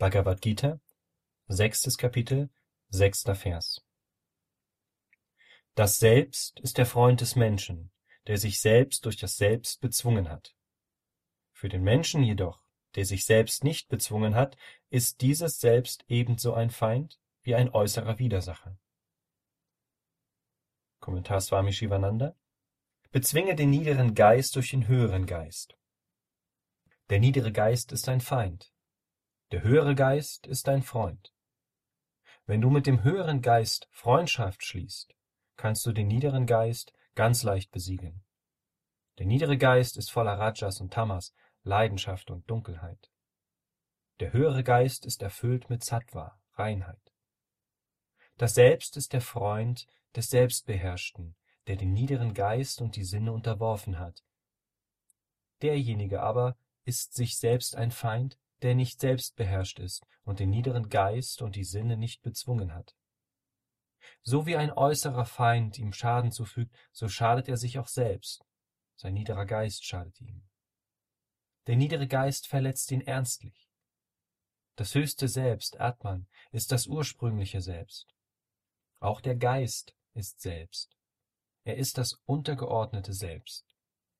Bhagavad Gita, sechstes Kapitel, sechster Vers. Das Selbst ist der Freund des Menschen, der sich selbst durch das Selbst bezwungen hat. Für den Menschen jedoch, der sich selbst nicht bezwungen hat, ist dieses Selbst ebenso ein Feind wie ein äußerer Widersacher. Kommentar Swami Shivananda Bezwinge den niederen Geist durch den höheren Geist. Der niedere Geist ist ein Feind, der höhere Geist ist dein Freund. Wenn du mit dem höheren Geist Freundschaft schließt, kannst du den niederen Geist ganz leicht besiegen. Der niedere Geist ist voller Rajas und Tamas, Leidenschaft und Dunkelheit. Der höhere Geist ist erfüllt mit Sattva, Reinheit. Das Selbst ist der Freund des Selbstbeherrschten, der den niederen Geist und die Sinne unterworfen hat. Derjenige aber ist sich selbst ein Feind, der nicht selbstbeherrscht ist und den niederen Geist und die Sinne nicht bezwungen hat. So wie ein äußerer Feind ihm Schaden zufügt, so schadet er sich auch selbst. Sein niederer Geist schadet ihm. Der niedere Geist verletzt ihn ernstlich. Das höchste Selbst, Atman, ist das ursprüngliche Selbst. Auch der Geist ist Selbst. Er ist das untergeordnete Selbst.